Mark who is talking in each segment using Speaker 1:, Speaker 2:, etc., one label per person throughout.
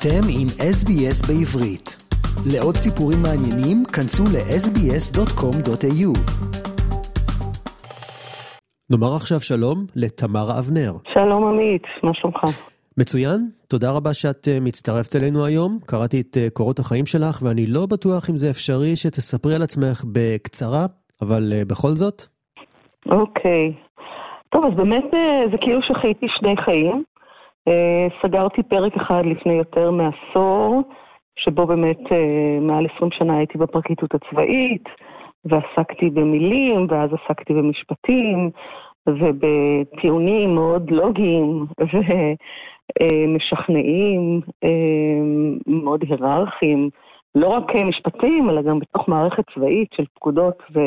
Speaker 1: אתם עם SBS בעברית. לעוד סיפורים מעניינים, כנסו ל-sbs.com.au. נאמר עכשיו שלום לתמרה אבנר.
Speaker 2: שלום עמית, מה שלומך?
Speaker 1: מצוין, תודה רבה שאת אה, מצטרפת אלינו היום. קראתי את אה, קורות החיים שלך ואני לא בטוח אם זה אפשרי שתספרי על עצמך בקצרה, אבל אה, בכל זאת.
Speaker 2: אוקיי. טוב, אז באמת זה כאילו שחייתי שני חיים. סגרתי פרק אחד לפני יותר מעשור, שבו באמת מעל 20 שנה הייתי בפרקליטות הצבאית, ועסקתי במילים, ואז עסקתי במשפטים, ובטיעונים מאוד לוגיים ומשכנעים, מאוד היררכיים, לא רק משפטים, אלא גם בתוך מערכת צבאית של פקודות ו...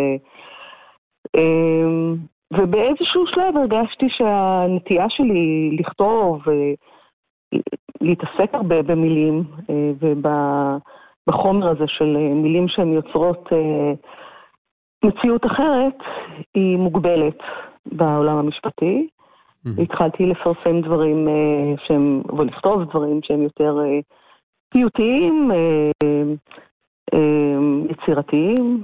Speaker 2: ובאיזשהו שלב הרגשתי שהנטייה שלי לכתוב ולהתעסק הרבה במילים ובחומר הזה של מילים שהן יוצרות מציאות אחרת, היא מוגבלת. בעולם המשפטי. Mm-hmm. התחלתי לפרסם דברים שהם, ולכתוב דברים שהם יותר פיוטיים, יצירתיים,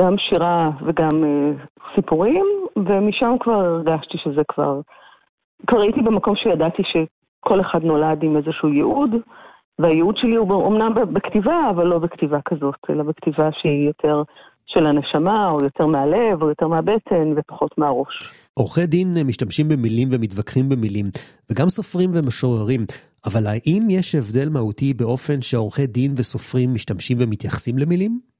Speaker 2: גם שירה וגם uh, סיפורים, ומשם כבר הרגשתי שזה כבר, כבר הייתי במקום שידעתי שכל אחד נולד עם איזשהו ייעוד, והייעוד שלי הוא אמנם בכתיבה, אבל לא בכתיבה כזאת, אלא בכתיבה שהיא יותר של הנשמה, או יותר מהלב, או יותר מהבטן, ופחות מהראש.
Speaker 1: עורכי דין משתמשים במילים ומתווכחים במילים, וגם סופרים ומשוררים, אבל האם יש הבדל מהותי באופן שעורכי דין וסופרים משתמשים ומתייחסים למילים?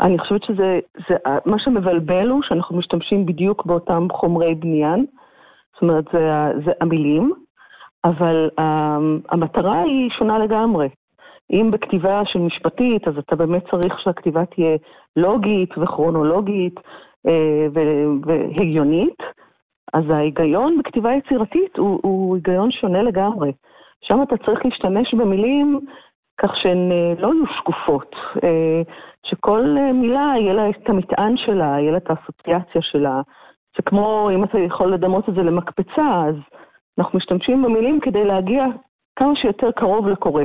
Speaker 2: אני חושבת שזה, זה, מה שמבלבל הוא שאנחנו משתמשים בדיוק באותם חומרי בניין, זאת אומרת, זה, זה המילים, אבל um, המטרה היא שונה לגמרי. אם בכתיבה של משפטית, אז אתה באמת צריך שהכתיבה תהיה לוגית וכרונולוגית אה, והגיונית, אז ההיגיון בכתיבה יצירתית הוא, הוא היגיון שונה לגמרי. שם אתה צריך להשתמש במילים כך שהן אה, לא יהיו שקופות, אה, שכל מילה יהיה לה את המטען שלה, יהיה לה את האסוציאציה שלה. זה כמו, אם אתה יכול לדמות את זה למקפצה, אז אנחנו משתמשים במילים כדי להגיע כמה שיותר קרוב לקורא.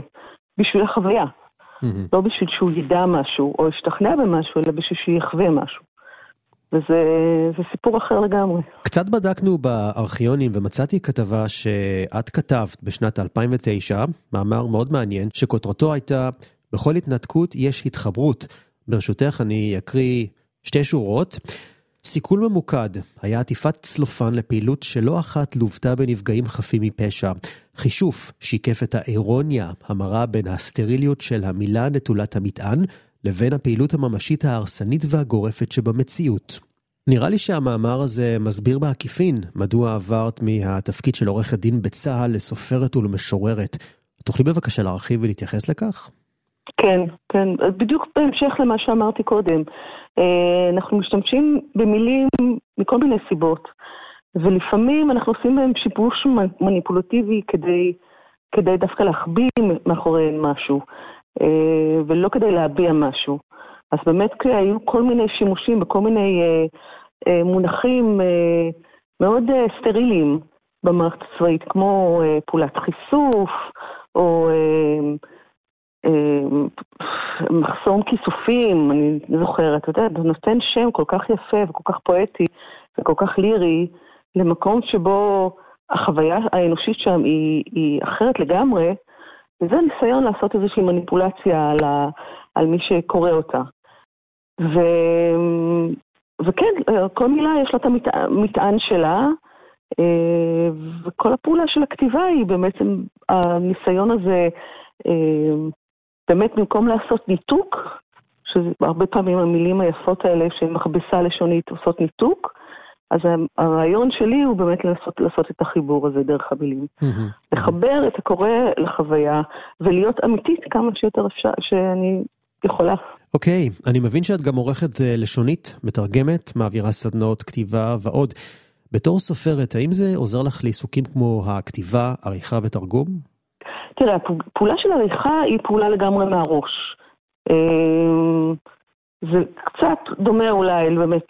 Speaker 2: בשביל החוויה. Mm-hmm. לא בשביל שהוא ידע משהו או ישתכנע במשהו, אלא בשביל שהוא יחווה משהו. וזה סיפור אחר לגמרי.
Speaker 1: קצת בדקנו בארכיונים ומצאתי כתבה שאת כתבת בשנת 2009, מאמר מאוד מעניין, שכותרתו הייתה, בכל התנתקות יש התחברות. ברשותך אני אקריא שתי שורות. סיכול ממוקד היה עטיפת צלופן לפעילות שלא אחת לוותה בנפגעים חפים מפשע. חישוף שיקף את האירוניה המרה בין הסטריליות של המילה נטולת המטען לבין הפעילות הממשית ההרסנית והגורפת שבמציאות. נראה לי שהמאמר הזה מסביר בעקיפין מדוע עברת מהתפקיד של עורכת דין בצה"ל לסופרת ולמשוררת. תוכלי בבקשה להרחיב ולהתייחס לכך?
Speaker 2: כן, כן, בדיוק בהמשך למה שאמרתי קודם. אה, אנחנו משתמשים במילים מכל מיני סיבות, ולפעמים אנחנו עושים בהם שיבוש מניפולטיבי כדי, כדי דווקא להחביא מאחוריהם משהו, ולא כדי להביע משהו. אז באמת היו כל מיני שימושים וכל מיני אה, מונחים מאוד סטריליים במערכת הצבאית, כמו פעולת חיסוף, או מחסום כיסופים, אני זוכרת, אתה יודע, זה נותן שם כל כך יפה וכל כך פואטי וכל כך לירי למקום שבו החוויה האנושית שם היא, היא אחרת לגמרי, וזה ניסיון לעשות איזושהי מניפולציה על, ה, על מי שקורא אותה. ו, וכן, כל מילה יש לה את המטען שלה, אה, וכל הפעולה של הכתיבה היא באמת הניסיון הזה אה, באמת במקום לעשות ניתוק, שהרבה פעמים המילים היפות האלה שהן מכבסה לשונית עושות ניתוק, אז הרעיון שלי הוא באמת לעשות, לעשות את החיבור הזה דרך המילים. לחבר את הקורא לחוויה ולהיות אמיתית כמה שיותר אפשר, שאני יכולה.
Speaker 1: אוקיי, okay, אני מבין שאת גם עורכת אה, לשונית, מתרגמת, מעבירה סדנאות כתיבה ועוד. בתור סופרת, האם זה עוזר לך לעיסוקים כמו הכתיבה, עריכה ותרגום?
Speaker 2: תראה, הפעולה של עריכה היא פעולה לגמרי מהראש. זה קצת דומה אולי באמת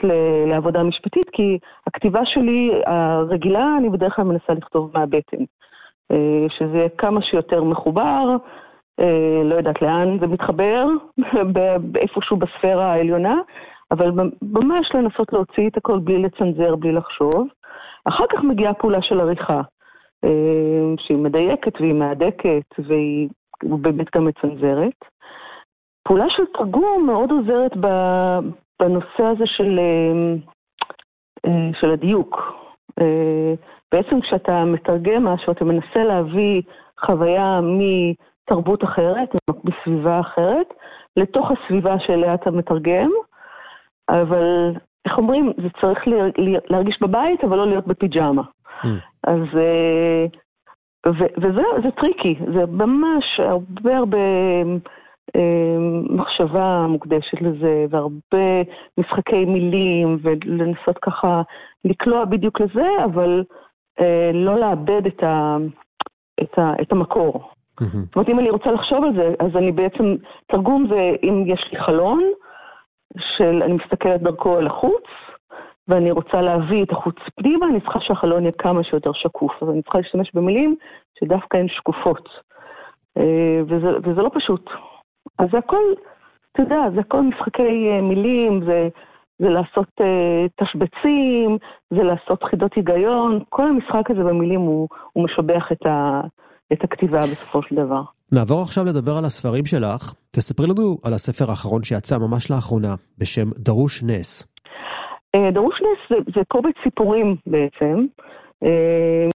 Speaker 2: לעבודה משפטית, כי הכתיבה שלי הרגילה, אני בדרך כלל מנסה לכתוב מהבטן. שזה יהיה כמה שיותר מחובר, לא יודעת לאן זה מתחבר, באיפשהו בספירה העליונה, אבל ממש לנסות להוציא את הכל בלי לצנזר, בלי לחשוב. אחר כך מגיעה פעולה של עריכה, שהיא מדייקת והיא מהדקת והיא באמת גם מצנזרת. פעולה של תרגום מאוד עוזרת בנושא הזה של, של הדיוק. בעצם כשאתה מתרגם משהו, אתה מנסה להביא חוויה מתרבות אחרת, מסביבה אחרת, לתוך הסביבה שאליה אתה מתרגם, אבל איך אומרים, זה צריך להרגיש בבית, אבל לא להיות בפיג'מה. אממ. אז... וזה טריקי, זה ממש הרבה הרבה אה, מחשבה מוקדשת לזה, והרבה משחקי מילים, ולנסות ככה לקלוע בדיוק לזה, אבל אה, לא לאבד את, ה, את, ה, את המקור. זאת אומרת, אם אני רוצה לחשוב על זה, אז אני בעצם, תרגום זה אם יש לי חלון, של אני מסתכלת דרכו על החוץ, ואני רוצה להביא את החוץ פנימה, אני צריכה שהחלון יהיה כמה שיותר שקוף, אז אני צריכה להשתמש במילים שדווקא הן שקופות. אה, וזה, וזה לא פשוט. אז זה הכל, אתה יודע, זה הכל משחקי אה, מילים, זה, זה לעשות uh, תשבצים, זה לעשות חידות היגיון, כל המשחק הזה במילים הוא, הוא משבח את, ה, את הכתיבה בסופו של דבר.
Speaker 1: נעבור עכשיו לדבר על הספרים שלך. תספרי לנו על הספר האחרון שיצא ממש לאחרונה, בשם דרוש נס.
Speaker 2: אה, דרוש נס זה, זה קובץ סיפורים בעצם,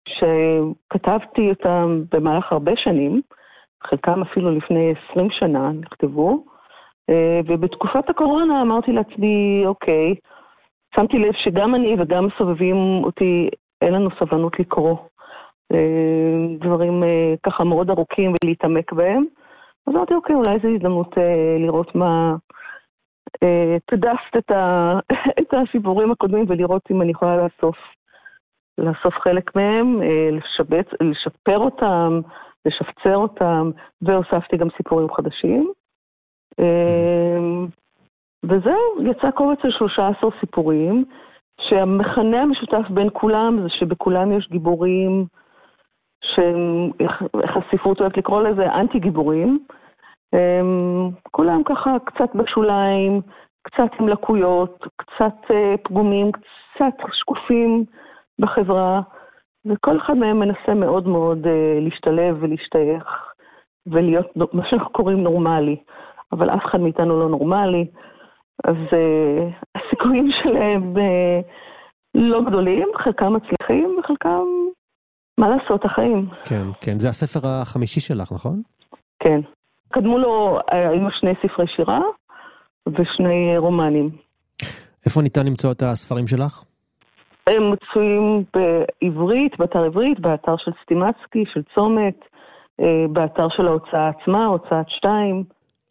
Speaker 2: שכתבתי אותם במהלך הרבה שנים, חלקם אפילו לפני 20 שנה נכתבו, אה, ובתקופת הקורונה אמרתי לעצמי, אוקיי, שמתי לב שגם אני וגם סובבים אותי, אין לנו סבלנות לקרוא דברים ככה מאוד ארוכים ולהתעמק בהם. אז אמרתי, אוקיי, אולי זו הזדמנות לראות מה, תדסת את, ה, את הסיפורים הקודמים ולראות אם אני יכולה לאסוף, לאסוף חלק מהם, אה, לשבץ, לשפר אותם, לשפצר אותם, והוספתי גם סיפורים חדשים. אה, וזהו, יצא קובץ של 13 סיפורים, שהמכנה המשותף בין כולם זה שבכולם יש גיבורים שהם, איך הספרות אוהבת לקרוא לזה, אנטי גיבורים. הם, כולם ככה קצת בשוליים, קצת עם לקויות, קצת אה, פגומים, קצת שקופים בחברה, וכל אחד מהם מנסה מאוד מאוד אה, להשתלב ולהשתייך ולהיות מה שאנחנו קוראים נורמלי, אבל אף אחד מאיתנו לא נורמלי, אז אה, הסיכויים שלהם לא גדולים, חלקם מצליחים וחלקם, מה לעשות, החיים.
Speaker 1: כן, כן, זה הספר החמישי שלך, נכון?
Speaker 2: כן. קדמו לו, היו שני ספרי שירה ושני רומנים.
Speaker 1: איפה ניתן למצוא את הספרים שלך?
Speaker 2: הם מצויים בעברית, באתר עברית, באתר של סטימצקי, של צומת, אה, באתר של ההוצאה עצמה, הוצאת שתיים.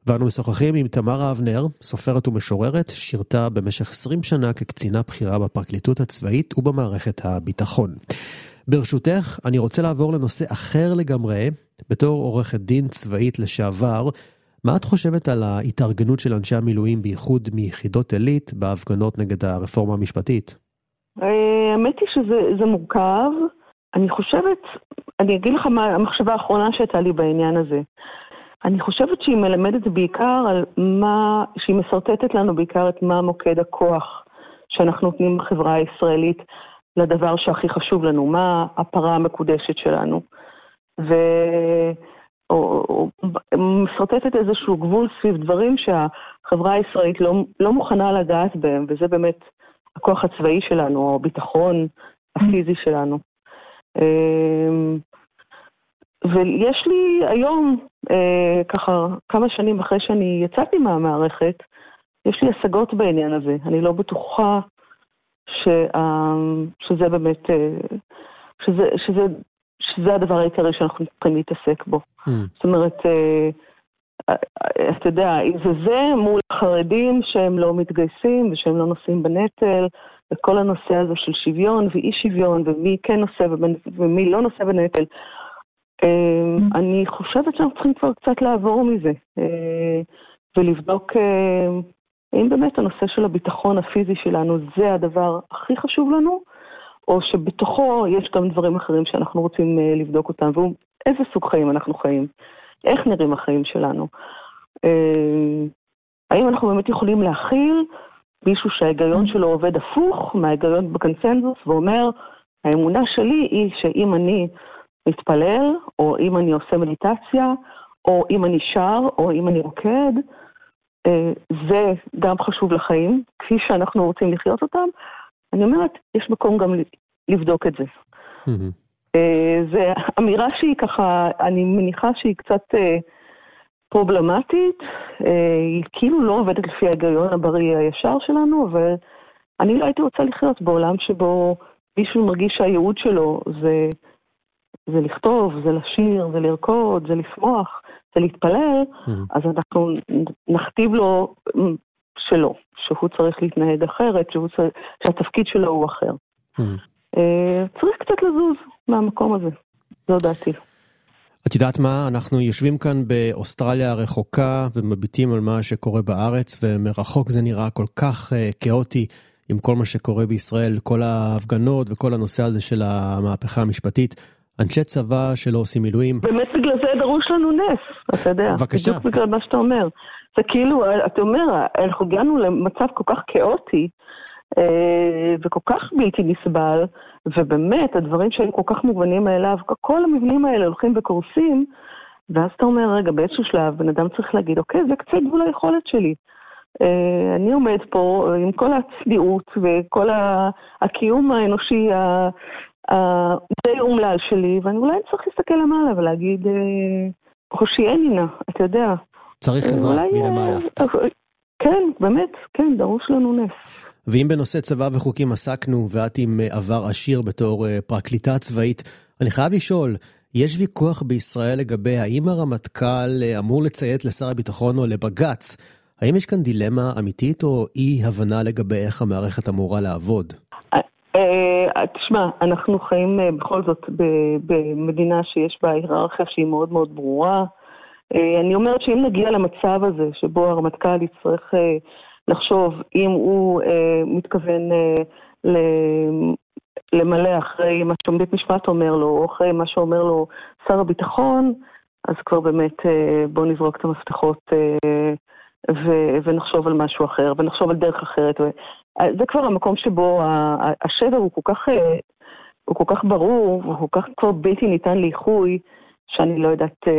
Speaker 1: ואנו משוחחים עם תמרה אבנר, סופרת ומשוררת, שירתה במשך 20 שנה כקצינה בכירה בפרקליטות הצבאית ובמערכת הביטחון. ברשותך, אני רוצה לעבור לנושא אחר לגמרי. בתור עורכת דין צבאית לשעבר, מה את חושבת על ההתארגנות של אנשי המילואים, בייחוד מיחידות עילית, בהפגנות נגד הרפורמה המשפטית?
Speaker 2: אה, האמת היא שזה מורכב. אני חושבת, אני אגיד לך מה המחשבה האחרונה שהייתה לי בעניין הזה. אני חושבת שהיא מלמדת בעיקר על מה, שהיא משרטטת לנו בעיקר את מה מוקד הכוח שאנחנו נותנים בחברה הישראלית לדבר שהכי חשוב לנו, מה הפרה המקודשת שלנו. ו... או, או משרטטת איזשהו גבול סביב דברים שהחברה הישראלית לא, לא מוכנה לגעת בהם, וזה באמת הכוח הצבאי שלנו, או הביטחון הפיזי שלנו. אמ, ויש לי היום, אה, ככה כמה שנים אחרי שאני יצאתי מהמערכת, יש לי השגות בעניין הזה. אני לא בטוחה שה, שזה באמת, אה, שזה, שזה, שזה הדבר העיקרי שאנחנו צריכים להתעסק בו. Mm. זאת אומרת, אה, אתה יודע, אם זה זה מול חרדים שהם לא מתגייסים ושהם לא נושאים בנטל, וכל הנושא הזה של שוויון ואי שוויון, ומי כן נושא ומי לא נושא בנטל, mm. אני חושבת שאנחנו צריכים כבר קצת לעבור מזה, ולבדוק האם באמת הנושא של הביטחון הפיזי שלנו זה הדבר הכי חשוב לנו, או שבתוכו יש גם דברים אחרים שאנחנו רוצים אה, לבדוק אותם, והוא איזה סוג חיים אנחנו חיים, איך נראים החיים שלנו. אה, האם אנחנו באמת יכולים להכיל מישהו שההיגיון שלו עובד הפוך מההיגיון בקונצנזוס ואומר, האמונה שלי היא שאם אני מתפלל, או אם אני עושה מדיטציה, או אם אני שר, או אם אני רוקד, אה, זה גם חשוב לחיים, כפי שאנחנו רוצים לחיות אותם. אני אומרת, יש מקום גם לבדוק את זה. אה, זו אמירה שהיא ככה, אני מניחה שהיא קצת אה, פרובלמטית, היא כאילו לא עובדת לפי ההיגיון הבריא הישר שלנו, אבל אני לא הייתי רוצה לחיות בעולם שבו מישהו מרגיש שהייעוד שלו זה, זה לכתוב, זה לשיר, זה לרקוד, זה לשמוח, זה להתפלל, mm-hmm. אז אנחנו נכתיב לו שלא, שהוא צריך להתנהג אחרת, שהוא צריך, שהתפקיד שלו הוא אחר. Mm-hmm. צריך קצת לזוז מהמקום הזה, זו דעתי.
Speaker 1: את יודעת מה, אנחנו יושבים כאן באוסטרליה הרחוקה ומביטים על מה שקורה בארץ, ומרחוק זה נראה כל כך uh, כאוטי עם כל מה שקורה בישראל, כל ההפגנות וכל הנושא הזה של המהפכה המשפטית. אנשי צבא שלא עושים מילואים.
Speaker 2: באמת בגלל זה דרוש לנו נס, אתה יודע.
Speaker 1: בבקשה.
Speaker 2: בדיוק בגלל מה שאתה אומר. זה כאילו, אתה אומר, אנחנו הגענו למצב כל כך כאוטי, אה, וכל כך בלתי נסבל, ובאמת, הדברים שהיו כל כך מובנים מאליו, כל המבנים האלה הולכים וקורסים, ואז אתה אומר, רגע, באיזשהו שלב, בן אדם צריך להגיד, אוקיי, זה קצת גבול היכולת שלי. אה, אני עומד פה עם כל הצניעות וכל הקיום האנושי הדי אומלל שלי, ואני אולי צריך להסתכל למעלה ולהגיד, הושיעני נא, אתה יודע.
Speaker 1: צריך עזרה מלמעלה.
Speaker 2: כן, באמת, כן, דרוש לנו נס.
Speaker 1: ואם בנושא צבא וחוקים עסקנו, ואת עם עבר עשיר בתור פרקליטה צבאית, אני חייב לשאול, יש ויכוח בישראל לגבי האם הרמטכ"ל אמור לציית לשר הביטחון או לבג"ץ? האם יש כאן דילמה אמיתית או אי הבנה לגבי איך המערכת אמורה לעבוד?
Speaker 2: אה, תשמע, אנחנו חיים אה, בכל זאת במדינה שיש בה היררכיה שהיא מאוד מאוד ברורה. אה, אני אומרת שאם נגיע למצב הזה, שבו הרמטכ"ל יצטרך לחשוב אם הוא מתכוון למלא אחרי מה שבית משפט אומר לו, או אחרי מה שאומר לו שר הביטחון, אז כבר באמת בואו נזרוק את המפתחות ו- ונחשוב על משהו אחר, ונחשוב על דרך אחרת. זה כבר המקום שבו השבר הוא כל כך, אה, הוא כל כך ברור, הוא כל כך כבר בלתי ניתן לאיחוי, שאני לא יודעת אה,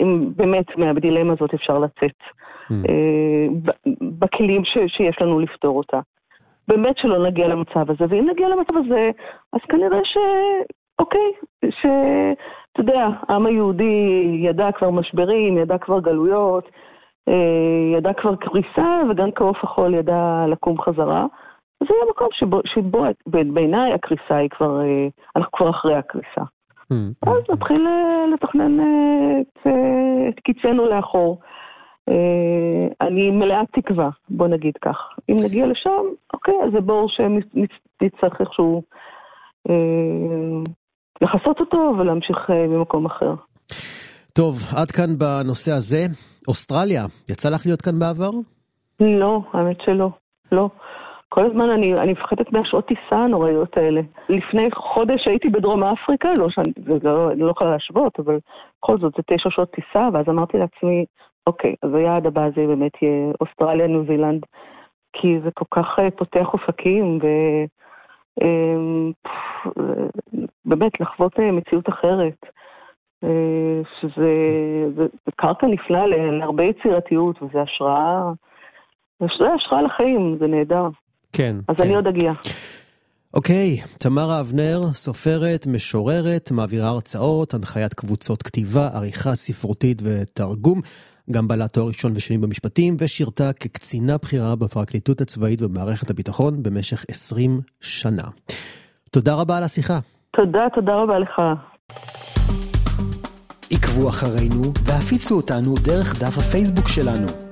Speaker 2: אם באמת מהדילמה הזאת אפשר לצאת mm. אה, בכלים שיש לנו לפתור אותה. באמת שלא נגיע למצב הזה, ואם נגיע למצב הזה, אז כנראה ש... אוקיי, שאתה יודע, העם היהודי ידע כבר משברים, ידע כבר גלויות, אה, ידע כבר קריסה, וגם כעוף החול ידע לקום חזרה. זה יהיה מקום שבו, שבו בעיניי הקריסה היא כבר, אנחנו כבר אחרי הקריסה. Mm-hmm. אז נתחיל אה, לתכנן את, את קיצנו לאחור. אני מלאת תקווה, בוא נגיד כך. אם נגיע לשם, אוקיי, אז זה בור שנצטרך איכשהו לכסות אותו ולהמשיך ממקום אחר.
Speaker 1: טוב, עד כאן בנושא הזה. אוסטרליה, יצא לך להיות כאן בעבר?
Speaker 2: לא, האמת שלא, לא. כל הזמן אני, אני מפחדת מהשעות טיסה הנוראיות האלה. לפני חודש הייתי בדרום אפריקה, לא שאני לא, לא יכולה להשוות, אבל בכל זאת זה תשע שעות טיסה, ואז אמרתי לעצמי, אוקיי, אז היעד הבא זה באמת יהיה אוסטרליה, ניו זילנד, כי זה כל כך אה, פותח אופקים, ו... אמ, באמת, לחוות אה, מציאות אחרת. אה, שזה זה, זה קרקע נפלא להרבה יצירתיות, וזה השראה, זה השראה לחיים, זה נהדר.
Speaker 1: כן.
Speaker 2: אז
Speaker 1: כן.
Speaker 2: אני עוד אגיע.
Speaker 1: אוקיי, תמרה אבנר, סופרת, משוררת, מעבירה הרצאות, הנחיית קבוצות כתיבה, עריכה ספרותית ותרגום, גם בעלת תואר ראשון ושני במשפטים, ושירתה כקצינה בכירה בפרקליטות הצבאית במערכת הביטחון במשך 20 שנה. תודה רבה על השיחה.
Speaker 2: תודה, תודה רבה לך.
Speaker 3: עקבו אחרינו והפיצו אותנו דרך דף הפייסבוק שלנו.